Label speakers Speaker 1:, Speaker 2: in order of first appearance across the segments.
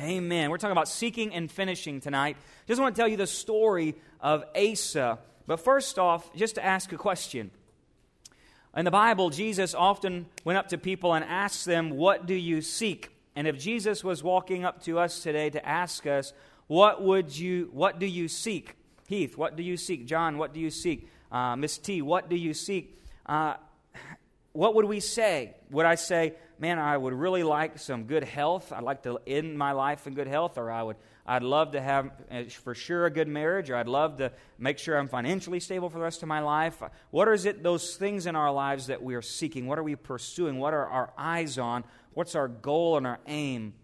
Speaker 1: Amen. We're talking about seeking and finishing tonight. Just want to tell you the story of Asa. But first off, just to ask a question. In the Bible, Jesus often went up to people and asked them, What do you seek? And if Jesus was walking up to us today to ask us, What would you, what do you seek? Heath, what do you seek? John, what do you seek? Uh, Miss T, what do you seek? Uh, what would we say? Would I say, man, I would really like some good health. I'd like to end my life in good health, or I would, I'd love to have uh, for sure a good marriage, or I'd love to make sure I'm financially stable for the rest of my life. What is it, those things in our lives that we are seeking? What are we pursuing? What are our eyes on? What's our goal and our aim?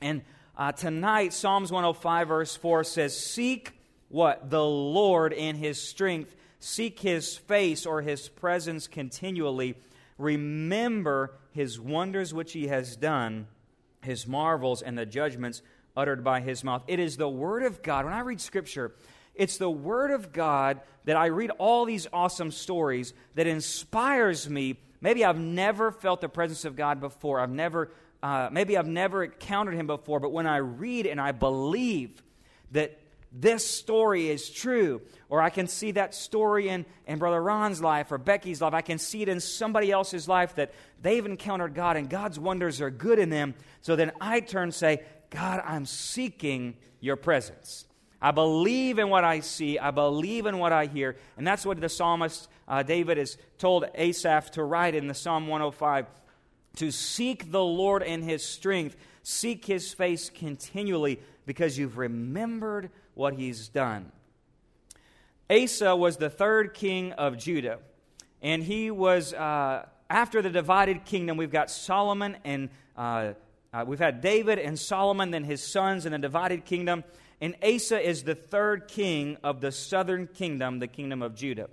Speaker 1: And uh, tonight, Psalms 105, verse 4 says, Seek what? The Lord in his strength. Seek his face or his presence continually Remember his wonders which he has done, his marvels, and the judgments uttered by his mouth. It is the Word of God. When I read Scripture, it's the Word of God that I read all these awesome stories that inspires me. Maybe I've never felt the presence of God before. I've never, uh, maybe I've never encountered Him before. But when I read and I believe that this story is true. Or I can see that story in, in Brother Ron's life or Becky's life. I can see it in somebody else's life that they've encountered God and God's wonders are good in them. So then I turn and say, God, I'm seeking your presence. I believe in what I see. I believe in what I hear. And that's what the psalmist uh, David has told Asaph to write in the Psalm 105 to seek the Lord in his strength, seek his face continually because you've remembered what he's done. Asa was the third king of Judah, and he was, uh, after the divided kingdom, we've got Solomon and uh, uh, we've had David and Solomon, then his sons in the divided kingdom. And Asa is the third king of the southern kingdom, the kingdom of Judah.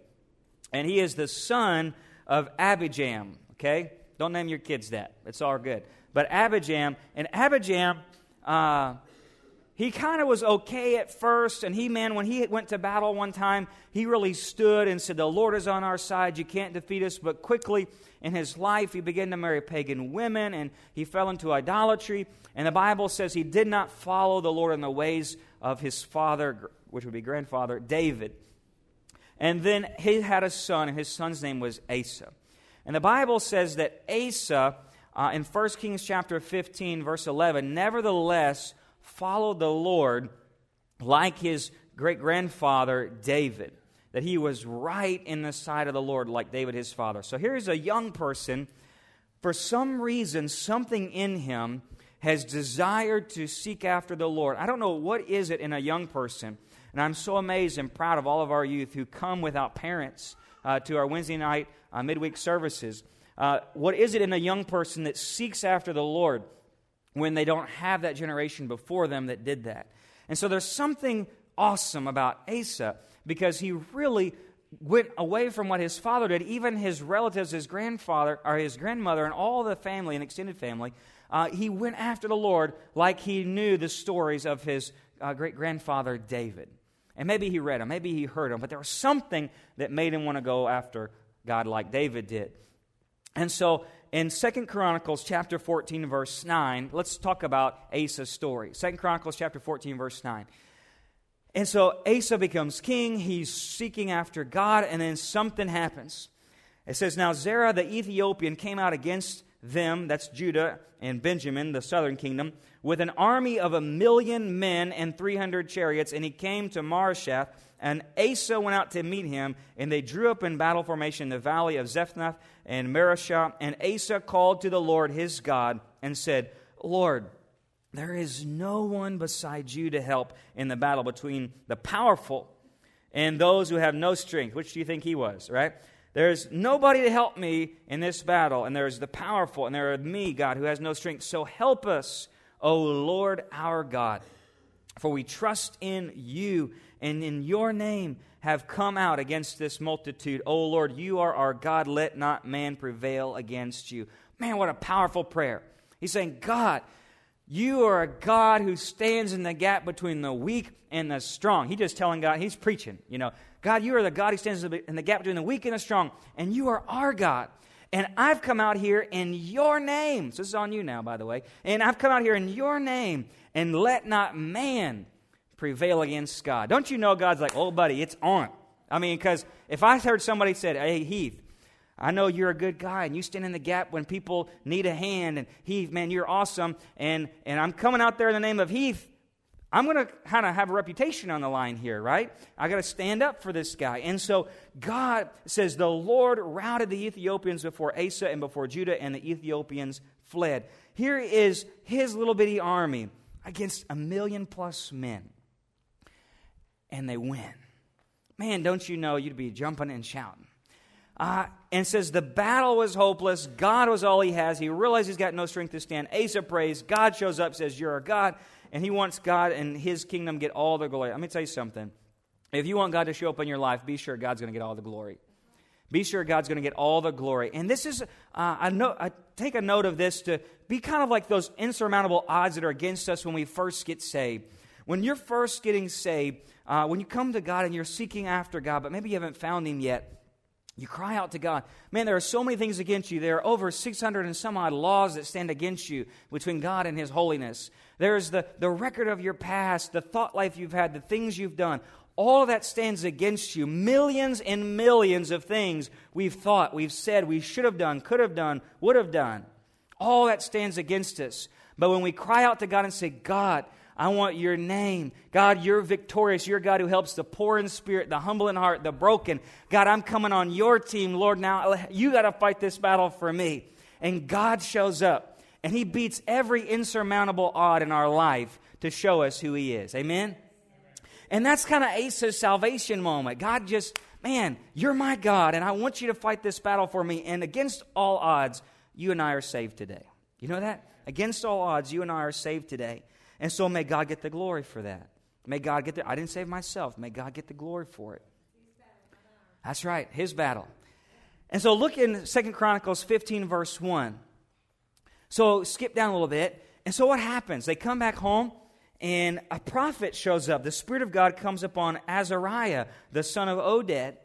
Speaker 1: And he is the son of Abijam, okay? Don't name your kids that. It's all good. But Abijam, and Abijam, uh, he kind of was okay at first. And he, man, when he went to battle one time, he really stood and said, The Lord is on our side. You can't defeat us. But quickly in his life, he began to marry pagan women and he fell into idolatry. And the Bible says he did not follow the Lord in the ways of his father, which would be grandfather, David. And then he had a son, and his son's name was Asa. And the Bible says that Asa, uh, in 1 Kings chapter 15, verse 11, nevertheless followed the Lord like his great grandfather David, that he was right in the sight of the Lord like David his father. So here's a young person. For some reason, something in him has desired to seek after the Lord. I don't know what is it in a young person. And I'm so amazed and proud of all of our youth who come without parents uh, to our Wednesday night uh, midweek services. Uh, what is it in a young person that seeks after the Lord? When they don't have that generation before them that did that. And so there's something awesome about Asa because he really went away from what his father did. Even his relatives, his grandfather, or his grandmother, and all the family and extended family, uh, he went after the Lord like he knew the stories of his uh, great grandfather David. And maybe he read them, maybe he heard them, but there was something that made him want to go after God like David did. And so in Second Chronicles chapter 14, verse 9, let's talk about Asa's story. Second Chronicles chapter 14, verse 9. And so Asa becomes king. He's seeking after God, and then something happens. It says, Now Zerah the Ethiopian came out against them, that's Judah and Benjamin, the southern kingdom, with an army of a million men and 300 chariots, and he came to Mareshah and Asa went out to meet him, and they drew up in battle formation in the valley of Zephnath and Mareshah. And Asa called to the Lord his God and said, Lord, there is no one beside you to help in the battle between the powerful and those who have no strength. Which do you think he was, right? There's nobody to help me in this battle, and there's the powerful, and there are me, God, who has no strength. So help us, O Lord our God, for we trust in you and in your name have come out against this multitude. O Lord, you are our God. Let not man prevail against you. Man, what a powerful prayer. He's saying, God, you are a God who stands in the gap between the weak and the strong. He's just telling God, he's preaching, you know, God, you are the God who stands in the gap between the weak and the strong, and you are our God. And I've come out here in your name. So this is on you now, by the way. And I've come out here in your name, and let not man prevail against God. Don't you know God's like, oh, buddy, it's on. I mean, because if I heard somebody said, hey, Heath, I know you're a good guy and you stand in the gap when people need a hand, and Heath, man, you're awesome, and, and I'm coming out there in the name of Heath, I'm going to kind of have a reputation on the line here, right? I got to stand up for this guy. And so God says, The Lord routed the Ethiopians before Asa and before Judah, and the Ethiopians fled. Here is his little bitty army against a million plus men. And they win. Man, don't you know you'd be jumping and shouting. Uh, and says the battle was hopeless. God was all he has. He realized he's got no strength to stand. Asa prays. God shows up, says, You're a God and he wants God and his kingdom get all the glory. Let me tell you something. If you want God to show up in your life, be sure God's going to get all the glory. Be sure God's going to get all the glory. And this is, uh, I, know, I take a note of this to be kind of like those insurmountable odds that are against us when we first get saved. When you're first getting saved, uh, when you come to God and you're seeking after God, but maybe you haven't found Him yet, you cry out to God. Man, there are so many things against you. There are over 600 and some odd laws that stand against you between God and His holiness. There's the, the record of your past, the thought life you've had, the things you've done. All that stands against you. Millions and millions of things we've thought, we've said, we should have done, could have done, would have done. All that stands against us. But when we cry out to God and say, God, I want your name. God, you're victorious. You're God who helps the poor in spirit, the humble in heart, the broken. God, I'm coming on your team. Lord, now you got to fight this battle for me. And God shows up. And he beats every insurmountable odd in our life to show us who he is. Amen? And that's kind of Asa's salvation moment. God just, man, you're my God, and I want you to fight this battle for me. And against all odds, you and I are saved today. You know that? Against all odds, you and I are saved today. And so may God get the glory for that. May God get the I didn't save myself. May God get the glory for it. That's right, his battle. And so look in Second Chronicles 15, verse 1. So skip down a little bit. And so what happens? They come back home, and a prophet shows up. The Spirit of God comes upon Azariah, the son of Oded.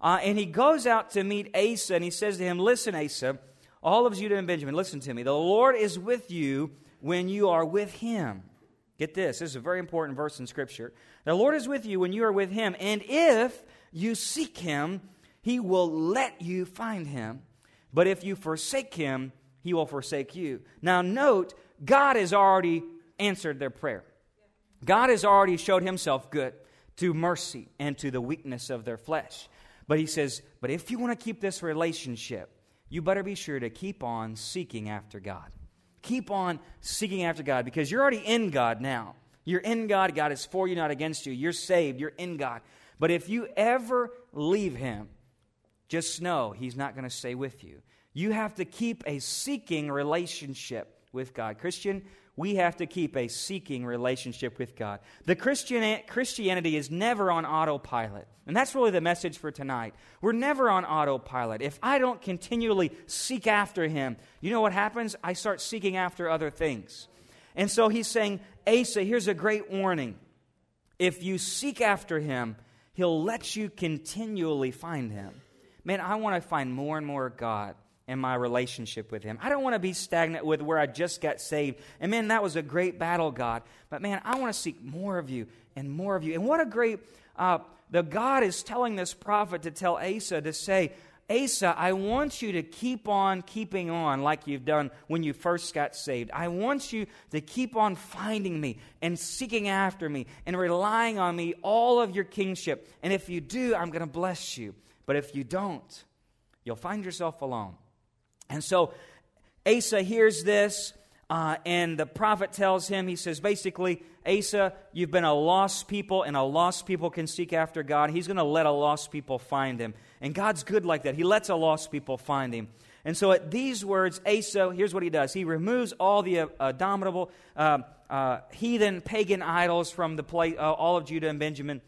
Speaker 1: Uh, and he goes out to meet Asa, and he says to him, Listen, Asa, all of Judah and Benjamin, listen to me. The Lord is with you when you are with him. Get this, this is a very important verse in Scripture. The Lord is with you when you are with him, and if you seek him, he will let you find him. But if you forsake him, he will forsake you. Now, note, God has already answered their prayer. God has already showed himself good to mercy and to the weakness of their flesh. But he says, but if you want to keep this relationship, you better be sure to keep on seeking after God. Keep on seeking after God because you're already in God now. You're in God. God is for you, not against you. You're saved. You're in God. But if you ever leave Him, just know He's not going to stay with you. You have to keep a seeking relationship with God. Christian, we have to keep a seeking relationship with God. The Christian, Christianity is never on autopilot. And that's really the message for tonight. We're never on autopilot. If I don't continually seek after Him, you know what happens? I start seeking after other things. And so he's saying, Asa, here's a great warning. If you seek after Him, He'll let you continually find Him. Man, I want to find more and more of God in my relationship with Him. I don't want to be stagnant with where I just got saved. And man, that was a great battle, God. But man, I want to seek more of you and more of you. And what a great, uh, the God is telling this prophet to tell Asa to say, Asa, I want you to keep on keeping on like you've done when you first got saved. I want you to keep on finding me and seeking after me and relying on me all of your kingship. And if you do, I'm going to bless you. But if you don't, you'll find yourself alone. And so Asa hears this, uh, and the prophet tells him, he says, basically, Asa, you've been a lost people, and a lost people can seek after God. He's going to let a lost people find him. And God's good like that. He lets a lost people find him. And so at these words, Asa, here's what he does. He removes all the uh, abominable, uh, uh, heathen, pagan idols from the place, uh, all of Judah and Benjamin.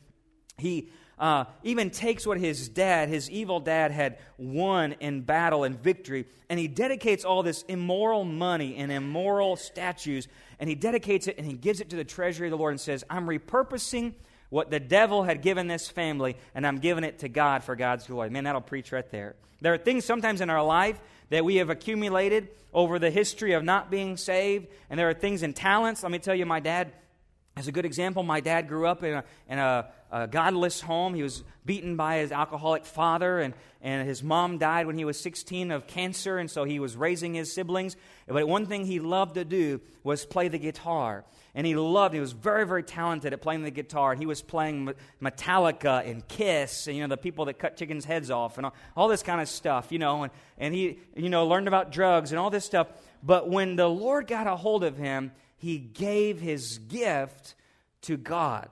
Speaker 1: He uh, even takes what his dad, his evil dad, had won in battle and victory, and he dedicates all this immoral money and immoral statues, and he dedicates it and he gives it to the treasury of the Lord and says, I'm repurposing what the devil had given this family, and I'm giving it to God for God's glory. Man, that'll preach right there. There are things sometimes in our life that we have accumulated over the history of not being saved. And there are things in talents. Let me tell you, my dad as a good example, my dad grew up in a, in a, a, godless home. He was beaten by his alcoholic father, and, and his mom died when he was 16 of cancer, and so he was raising his siblings. But one thing he loved to do was play the guitar. And he loved, he was very, very talented at playing the guitar. He was playing Metallica and Kiss, and, you know, the people that cut chickens' heads off, and all, all this kind of stuff, you know. And, and he, you know, learned about drugs and all this stuff. But when the Lord got a hold of him, he gave his gift to God.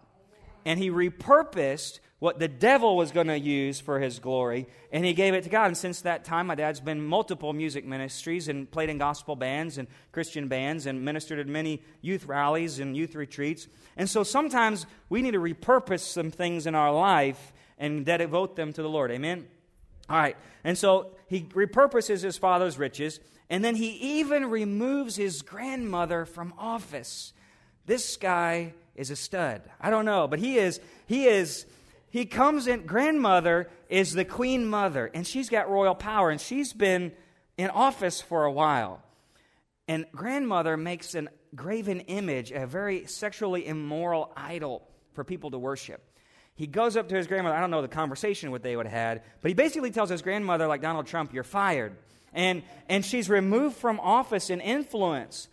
Speaker 1: And he repurposed what the devil was going to use for his glory, and he gave it to God. And since that time, my dad's been multiple music ministries and played in gospel bands and Christian bands and ministered at many youth rallies and youth retreats. And so sometimes we need to repurpose some things in our life and devote them to the Lord. Amen? All right. And so he repurposes his father's riches, and then he even removes his grandmother from office. This guy is a stud. I don't know, but he is, he is, he comes in, grandmother is the queen mother, and she's got royal power, and she's been in office for a while. And grandmother makes a graven image, a very sexually immoral idol for people to worship. He goes up to his grandmother. I don't know the conversation what they would have had, but he basically tells his grandmother, like Donald Trump, you're fired and, and she's removed from office and influence.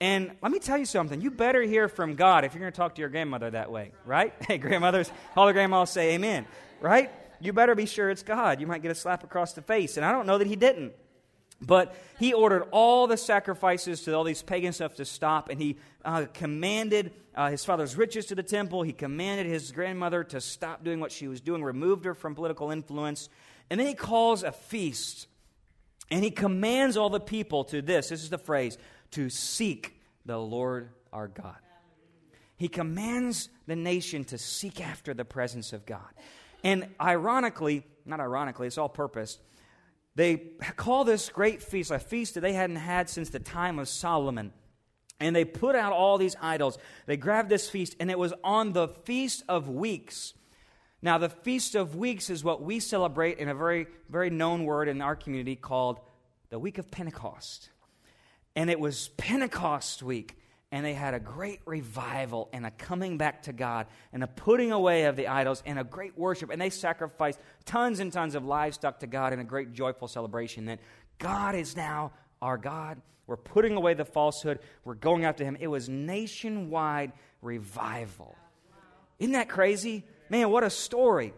Speaker 1: And let me tell you something. You better hear from God if you're going to talk to your grandmother that way, right? Hey, grandmothers, all the grandmas say amen, right? You better be sure it's God. You might get a slap across the face. And I don't know that he didn't. But he ordered all the sacrifices to all these pagan stuff to stop, and he uh, commanded uh, his father's riches to the temple. He commanded his grandmother to stop doing what she was doing, removed her from political influence. And then he calls a feast and he commands all the people to this this is the phrase to seek the Lord our God. He commands the nation to seek after the presence of God. And ironically, not ironically, it's all purpose. They call this great feast a feast that they hadn't had since the time of Solomon. And they put out all these idols. They grabbed this feast, and it was on the Feast of Weeks. Now, the Feast of Weeks is what we celebrate in a very, very known word in our community called the week of Pentecost. And it was Pentecost week, and they had a great revival and a coming back to God and a putting away of the idols and a great worship. And they sacrificed tons and tons of livestock to God in a great joyful celebration that God is now our God. We're putting away the falsehood, we're going after Him. It was nationwide revival. Isn't that crazy? Man, what a story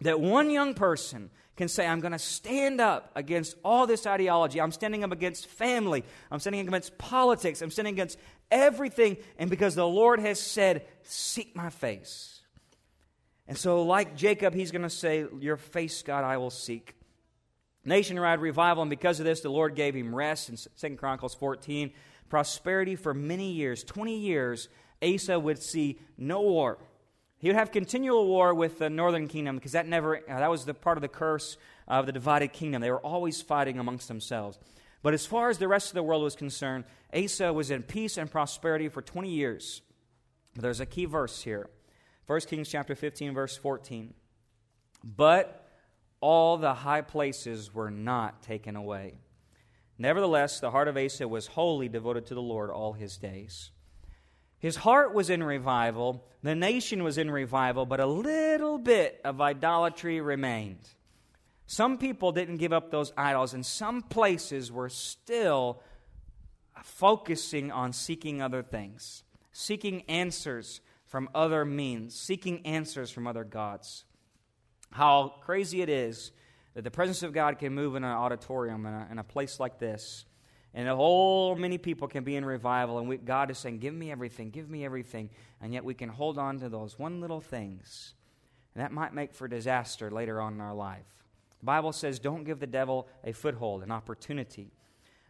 Speaker 1: that one young person can say, I'm going to stand up against all this ideology. I'm standing up against family. I'm standing up against politics. I'm standing against everything. And because the Lord has said, Seek my face. And so, like Jacob, he's going to say, Your face, God, I will seek. Nationwide revival, and because of this, the Lord gave him rest in 2 Chronicles 14. Prosperity for many years, 20 years, Asa would see no war. He would have continual war with the northern kingdom because that never uh, that was the part of the curse of the divided kingdom. They were always fighting amongst themselves. But as far as the rest of the world was concerned, Asa was in peace and prosperity for 20 years. But there's a key verse here. 1 Kings chapter 15 verse 14. But all the high places were not taken away. Nevertheless, the heart of Asa was wholly devoted to the Lord all his days. His heart was in revival, the nation was in revival, but a little bit of idolatry remained. Some people didn't give up those idols, and some places were still focusing on seeking other things, seeking answers from other means, seeking answers from other gods. How crazy it is that the presence of God can move in an auditorium in a, in a place like this and a whole many people can be in revival, and we, God is saying, Give me everything, give me everything. And yet we can hold on to those one little things. And that might make for disaster later on in our life. The Bible says, Don't give the devil a foothold, an opportunity.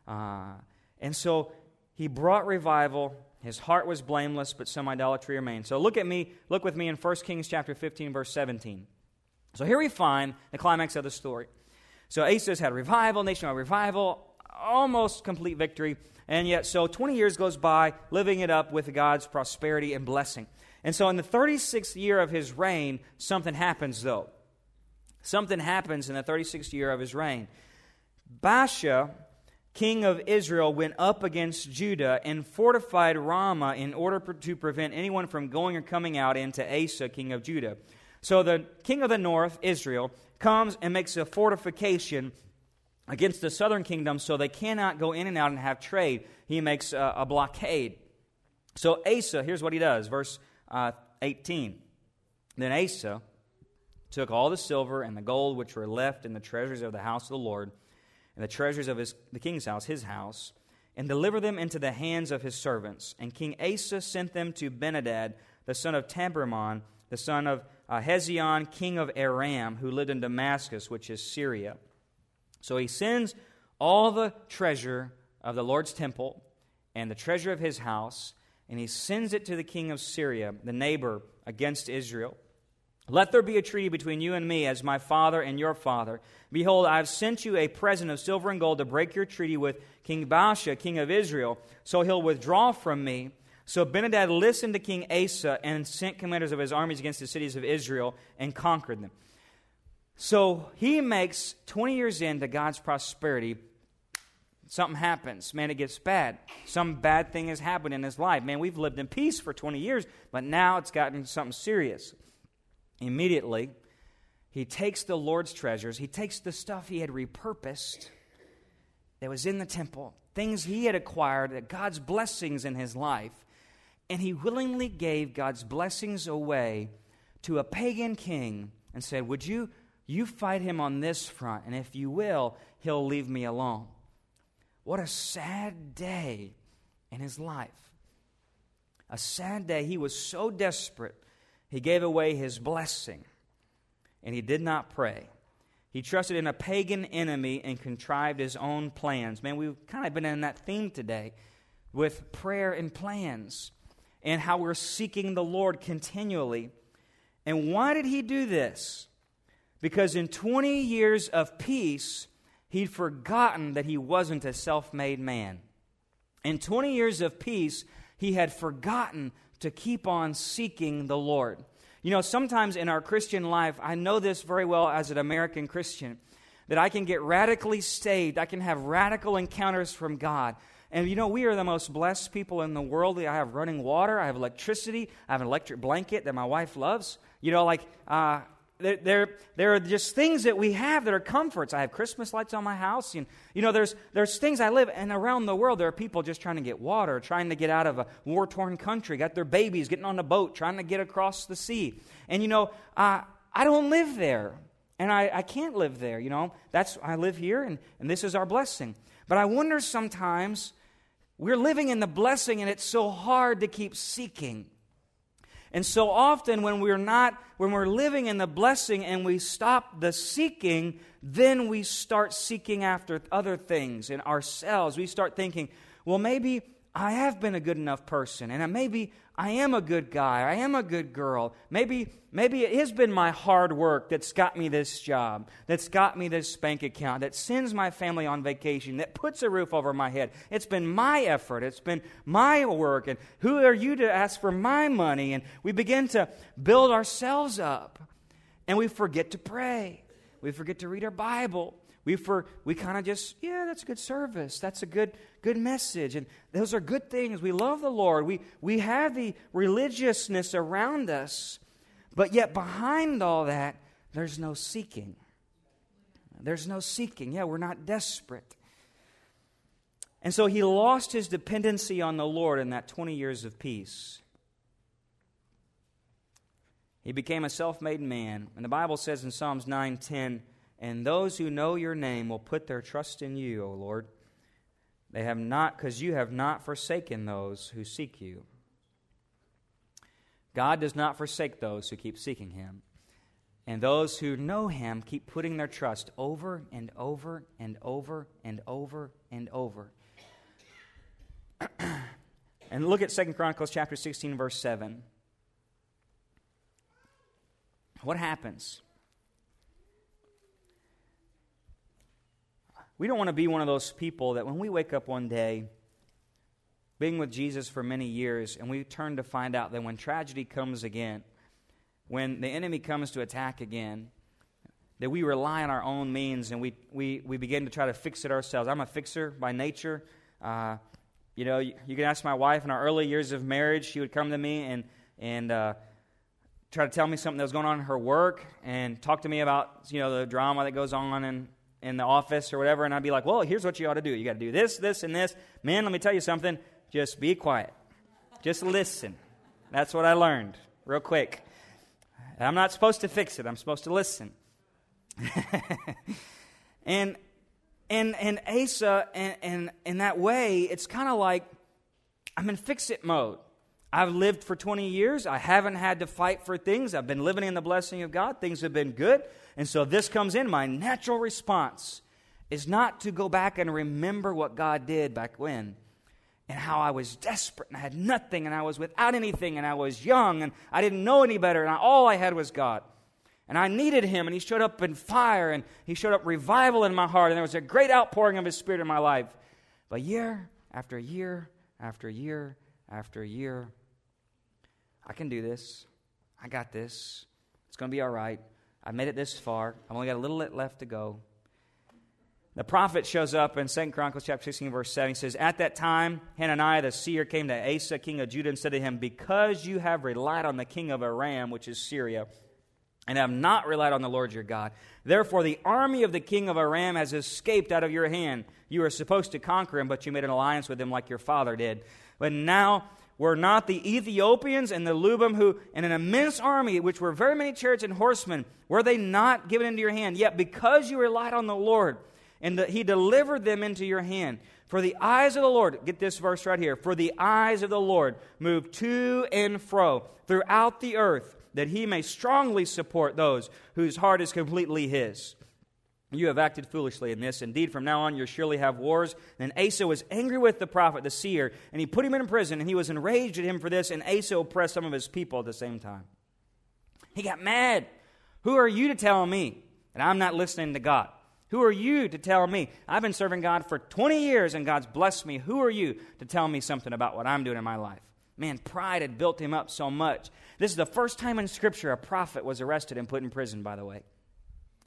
Speaker 1: Uh, and so he brought revival. His heart was blameless, but some idolatry remained. So look at me, look with me in 1 Kings chapter 15, verse 17. So here we find the climax of the story. So Asa's had revival, nationwide revival almost complete victory. And yet, so 20 years goes by living it up with God's prosperity and blessing. And so, in the 36th year of his reign, something happens, though. Something happens in the 36th year of his reign. Baasha, king of Israel, went up against Judah and fortified Ramah in order to prevent anyone from going or coming out into Asa, king of Judah. So the king of the north, Israel, comes and makes a fortification against the southern kingdom so they cannot go in and out and have trade. He makes a, a blockade. So Asa, here's what he does, verse uh, 18. Then Asa took all the silver and the gold which were left in the treasures of the house of the Lord and the treasures of his, the king's house, his house, and delivered them into the hands of his servants. And King Asa sent them to Ben-hadad, the son of Tabrimmon, the son of uh, Hezion, king of Aram, who lived in Damascus, which is Syria. So he sends all the treasure of the Lord's temple and the treasure of his house, and he sends it to the king of Syria, the neighbor against Israel. Let there be a treaty between you and me, as my father and your father. Behold, I have sent you a present of silver and gold to break your treaty with King Baasha, king of Israel, so he'll withdraw from me. So Ben-hadad listened to King Asa and sent commanders of his armies against the cities of Israel and conquered them. So he makes 20 years into God's prosperity, something happens. Man, it gets bad. Some bad thing has happened in his life. Man, we've lived in peace for 20 years, but now it's gotten something serious. Immediately, he takes the Lord's treasures, he takes the stuff he had repurposed that was in the temple, things he had acquired, God's blessings in his life, and he willingly gave God's blessings away to a pagan king and said, Would you, you fight him on this front, and if you will, he'll leave me alone. What a sad day in his life. A sad day. He was so desperate he gave away his blessing, and he did not pray. He trusted in a pagan enemy and contrived his own plans. Man, we've kind of been in that theme today with prayer and plans and how we're seeking the Lord continually. And why did he do this? Because in 20 years of peace, he'd forgotten that he wasn't a self made man. In 20 years of peace, he had forgotten to keep on seeking the Lord. You know, sometimes in our Christian life, I know this very well as an American Christian, that I can get radically saved. I can have radical encounters from God. And you know, we are the most blessed people in the world. I have running water, I have electricity, I have an electric blanket that my wife loves. You know, like, uh, there, there, there are just things that we have that are comforts. I have Christmas lights on my house. And, you know, there's, there's things I live, and around the world, there are people just trying to get water, trying to get out of a war torn country, got their babies getting on a boat, trying to get across the sea. And, you know, uh, I don't live there, and I, I can't live there. You know, that's, I live here, and, and this is our blessing. But I wonder sometimes we're living in the blessing, and it's so hard to keep seeking. And so often when we're not, when we're living in the blessing and we stop the seeking, then we start seeking after other things in ourselves. We start thinking, well, maybe I have been a good enough person, and maybe I am a good guy, I am a good girl. Maybe, maybe it has been my hard work that's got me this job, that's got me this bank account, that sends my family on vacation, that puts a roof over my head. It's been my effort, it's been my work, and who are you to ask for my money? And we begin to build ourselves up, and we forget to pray. We forget to read our Bible. We, for, we kind of just, yeah, that's a good service. That's a good, good message. And those are good things. We love the Lord. We, we have the religiousness around us. But yet, behind all that, there's no seeking. There's no seeking. Yeah, we're not desperate. And so he lost his dependency on the Lord in that 20 years of peace. He became a self made man. And the Bible says in Psalms 9 10, and those who know your name will put their trust in you, O Lord. They have not, because you have not forsaken those who seek you. God does not forsake those who keep seeking him. And those who know him keep putting their trust over and over and over and over and over. and look at Second Chronicles chapter 16, verse 7. What happens? We don't want to be one of those people that when we wake up one day, being with Jesus for many years, and we turn to find out that when tragedy comes again, when the enemy comes to attack again, that we rely on our own means and we, we, we begin to try to fix it ourselves. I'm a fixer by nature. Uh, you know, you, you, can ask my wife in our early years of marriage, she would come to me and, and uh, try to tell me something that was going on in her work and talk to me about, you know, the drama that goes on in, in the office or whatever. And I'd be like, well, here's what you ought to do. You got to do this, this, and this. Man, let me tell you something. Just be quiet. Just listen. That's what I learned real quick. I'm not supposed to fix it, I'm supposed to listen. and and and Asa and, and in that way, it's kind of like I'm in fix it mode. I've lived for 20 years. I haven't had to fight for things. I've been living in the blessing of God. Things have been good. And so this comes in. My natural response is not to go back and remember what God did back when and how I was desperate and I had nothing and I was without anything and I was young and I didn't know any better and all I had was God. And I needed him, and he showed up in fire, and he showed up revival in my heart, and there was a great outpouring of his spirit in my life. But year after year after year after a year, I can do this. I got this. It's going to be all right. I made it this far. I've only got a little bit left to go. The prophet shows up in 2 Chronicles chapter 16, verse 7. He says, At that time, Hananiah the seer came to Asa, king of Judah, and said to him, Because you have relied on the king of Aram, which is Syria, and have not relied on the Lord your God. Therefore, the army of the king of Aram has escaped out of your hand. You were supposed to conquer him, but you made an alliance with him like your father did. But now were not the Ethiopians and the Lubim, who, and an immense army, which were very many chariots and horsemen, were they not given into your hand? Yet because you relied on the Lord, and the, he delivered them into your hand. For the eyes of the Lord, get this verse right here, for the eyes of the Lord move to and fro throughout the earth that he may strongly support those whose heart is completely his. You have acted foolishly in this. Indeed, from now on you'll surely have wars. Then Asa was angry with the prophet, the seer, and he put him in prison, and he was enraged at him for this, and Asa oppressed some of his people at the same time. He got mad. Who are you to tell me that I'm not listening to God? Who are you to tell me? I've been serving God for 20 years and God's blessed me. Who are you to tell me something about what I'm doing in my life? Man, pride had built him up so much. This is the first time in Scripture a prophet was arrested and put in prison, by the way.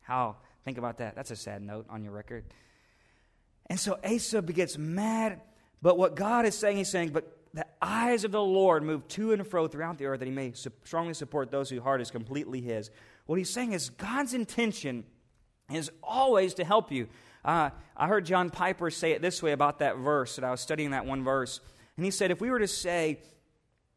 Speaker 1: How? Think about that. That's a sad note on your record. And so Asa gets mad, but what God is saying, he's saying, but the eyes of the Lord move to and fro throughout the earth that he may strongly support those whose heart is completely his. What he's saying is God's intention is always to help you. Uh, I heard John Piper say it this way about that verse that I was studying that one verse. And he said, if we were to say,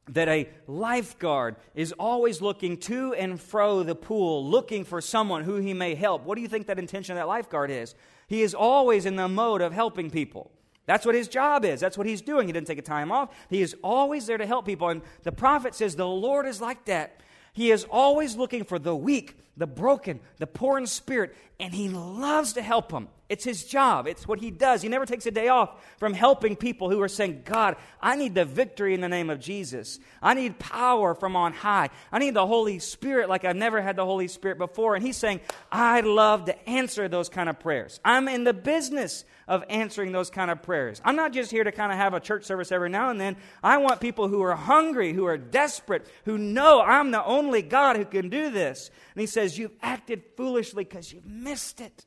Speaker 1: that a lifeguard is always looking to and fro the pool, looking for someone who he may help. What do you think that intention of that lifeguard is? He is always in the mode of helping people. That's what his job is. That's what he's doing. He didn't take a time off. He is always there to help people. And the prophet says the Lord is like that. He is always looking for the weak, the broken, the poor in spirit, and he loves to help them. It's his job. It's what he does. He never takes a day off from helping people who are saying, God, I need the victory in the name of Jesus. I need power from on high. I need the Holy Spirit like I've never had the Holy Spirit before. And he's saying, I love to answer those kind of prayers. I'm in the business of answering those kind of prayers. I'm not just here to kind of have a church service every now and then. I want people who are hungry, who are desperate, who know I'm the only God who can do this. And he says, You've acted foolishly because you've missed it.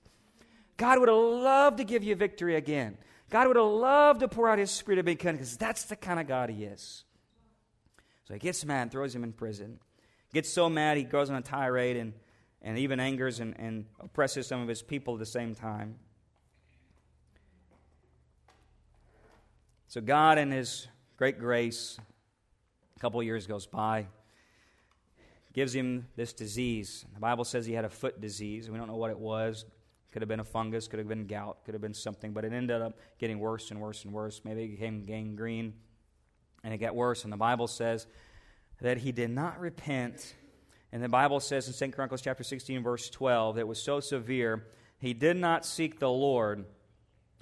Speaker 1: God would have loved to give you victory again. God would have loved to pour out his spirit of because that's the kind of God he is. So he gets mad and throws him in prison. Gets so mad he goes on a tirade and, and even angers and, and oppresses some of his people at the same time. So God, in his great grace, a couple years goes by, gives him this disease. The Bible says he had a foot disease. We don't know what it was. Could have been a fungus, could have been gout, could have been something, but it ended up getting worse and worse and worse. Maybe it became gangrene, and it got worse. And the Bible says that he did not repent. And the Bible says in 2 Chronicles chapter 16, verse 12, it was so severe, he did not seek the Lord,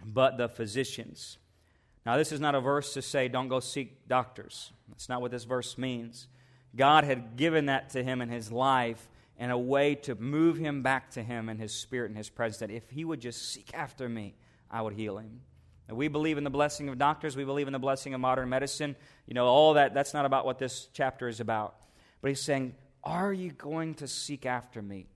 Speaker 1: but the physicians. Now, this is not a verse to say, don't go seek doctors. That's not what this verse means. God had given that to him in his life and a way to move him back to him and his spirit and his presence. That if he would just seek after me, I would heal him. And we believe in the blessing of doctors. We believe in the blessing of modern medicine. You know, all that, that's not about what this chapter is about. But he's saying, Are you going to seek after me?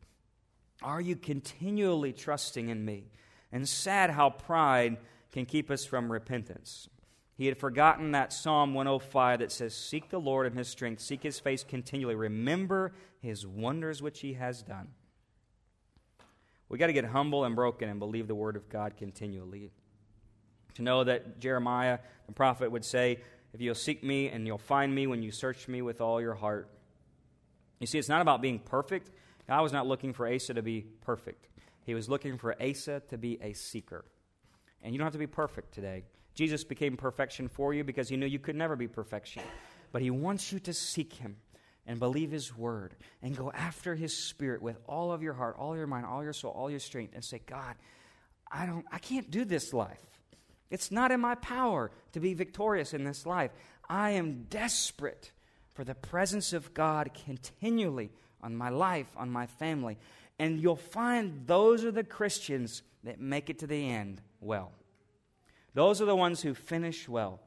Speaker 1: Are you continually trusting in me? And sad how pride can keep us from repentance. He had forgotten that Psalm 105 that says, Seek the Lord in his strength, seek his face continually, remember his wonders which he has done. We got to get humble and broken and believe the word of God continually. To know that Jeremiah, the prophet, would say, If you'll seek me and you'll find me when you search me with all your heart. You see, it's not about being perfect. God was not looking for Asa to be perfect, He was looking for Asa to be a seeker. And you don't have to be perfect today. Jesus became perfection for you because he knew you could never be perfection. But he wants you to seek him and believe his word and go after his spirit with all of your heart, all your mind, all your soul, all your strength and say, God, I don't I can't do this life. It's not in my power to be victorious in this life. I am desperate for the presence of God continually on my life, on my family. And you'll find those are the Christians that make it to the end well. Those are the ones who finish well.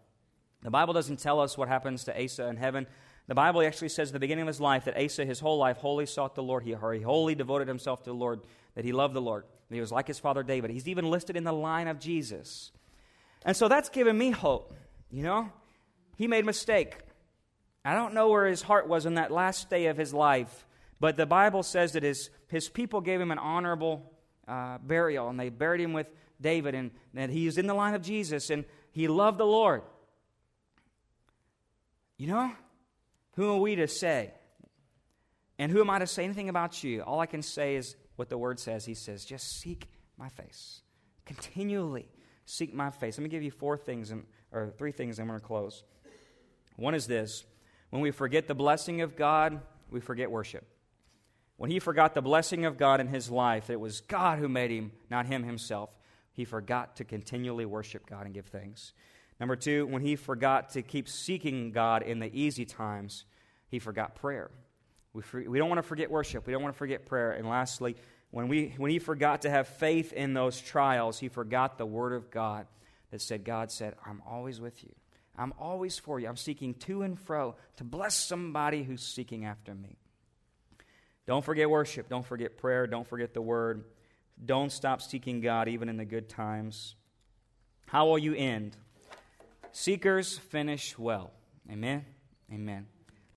Speaker 1: The Bible doesn't tell us what happens to Asa in heaven. The Bible actually says at the beginning of his life that Asa, his whole life, wholly sought the Lord. He, wholly devoted himself to the Lord, that he loved the Lord, that he was like his father David. He's even listed in the line of Jesus. And so that's given me hope. You know, he made a mistake. I don't know where his heart was in that last day of his life, but the Bible says that his, his people gave him an honorable uh, burial, and they buried him with David, and that he is in the line of Jesus, and he loved the Lord. You know, who are we to say? And who am I to say anything about you? All I can say is what the word says. He says, just seek my face. Continually seek my face. Let me give you four things, and, or three things, and I'm going to close. One is this when we forget the blessing of God, we forget worship. When he forgot the blessing of God in his life, it was God who made him, not him himself he forgot to continually worship God and give thanks. Number two, when he forgot to keep seeking God in the easy times, he forgot prayer. We, for, we don't want to forget worship. We don't want to forget prayer. And lastly, when, we, when he forgot to have faith in those trials, he forgot the word of God that said, God said, I'm always with you. I'm always for you. I'm seeking to and fro to bless somebody who's seeking after me. Don't forget worship. Don't forget prayer. Don't forget the word. Don't stop seeking God even in the good times. How will you end? Seekers finish well. Amen. Amen.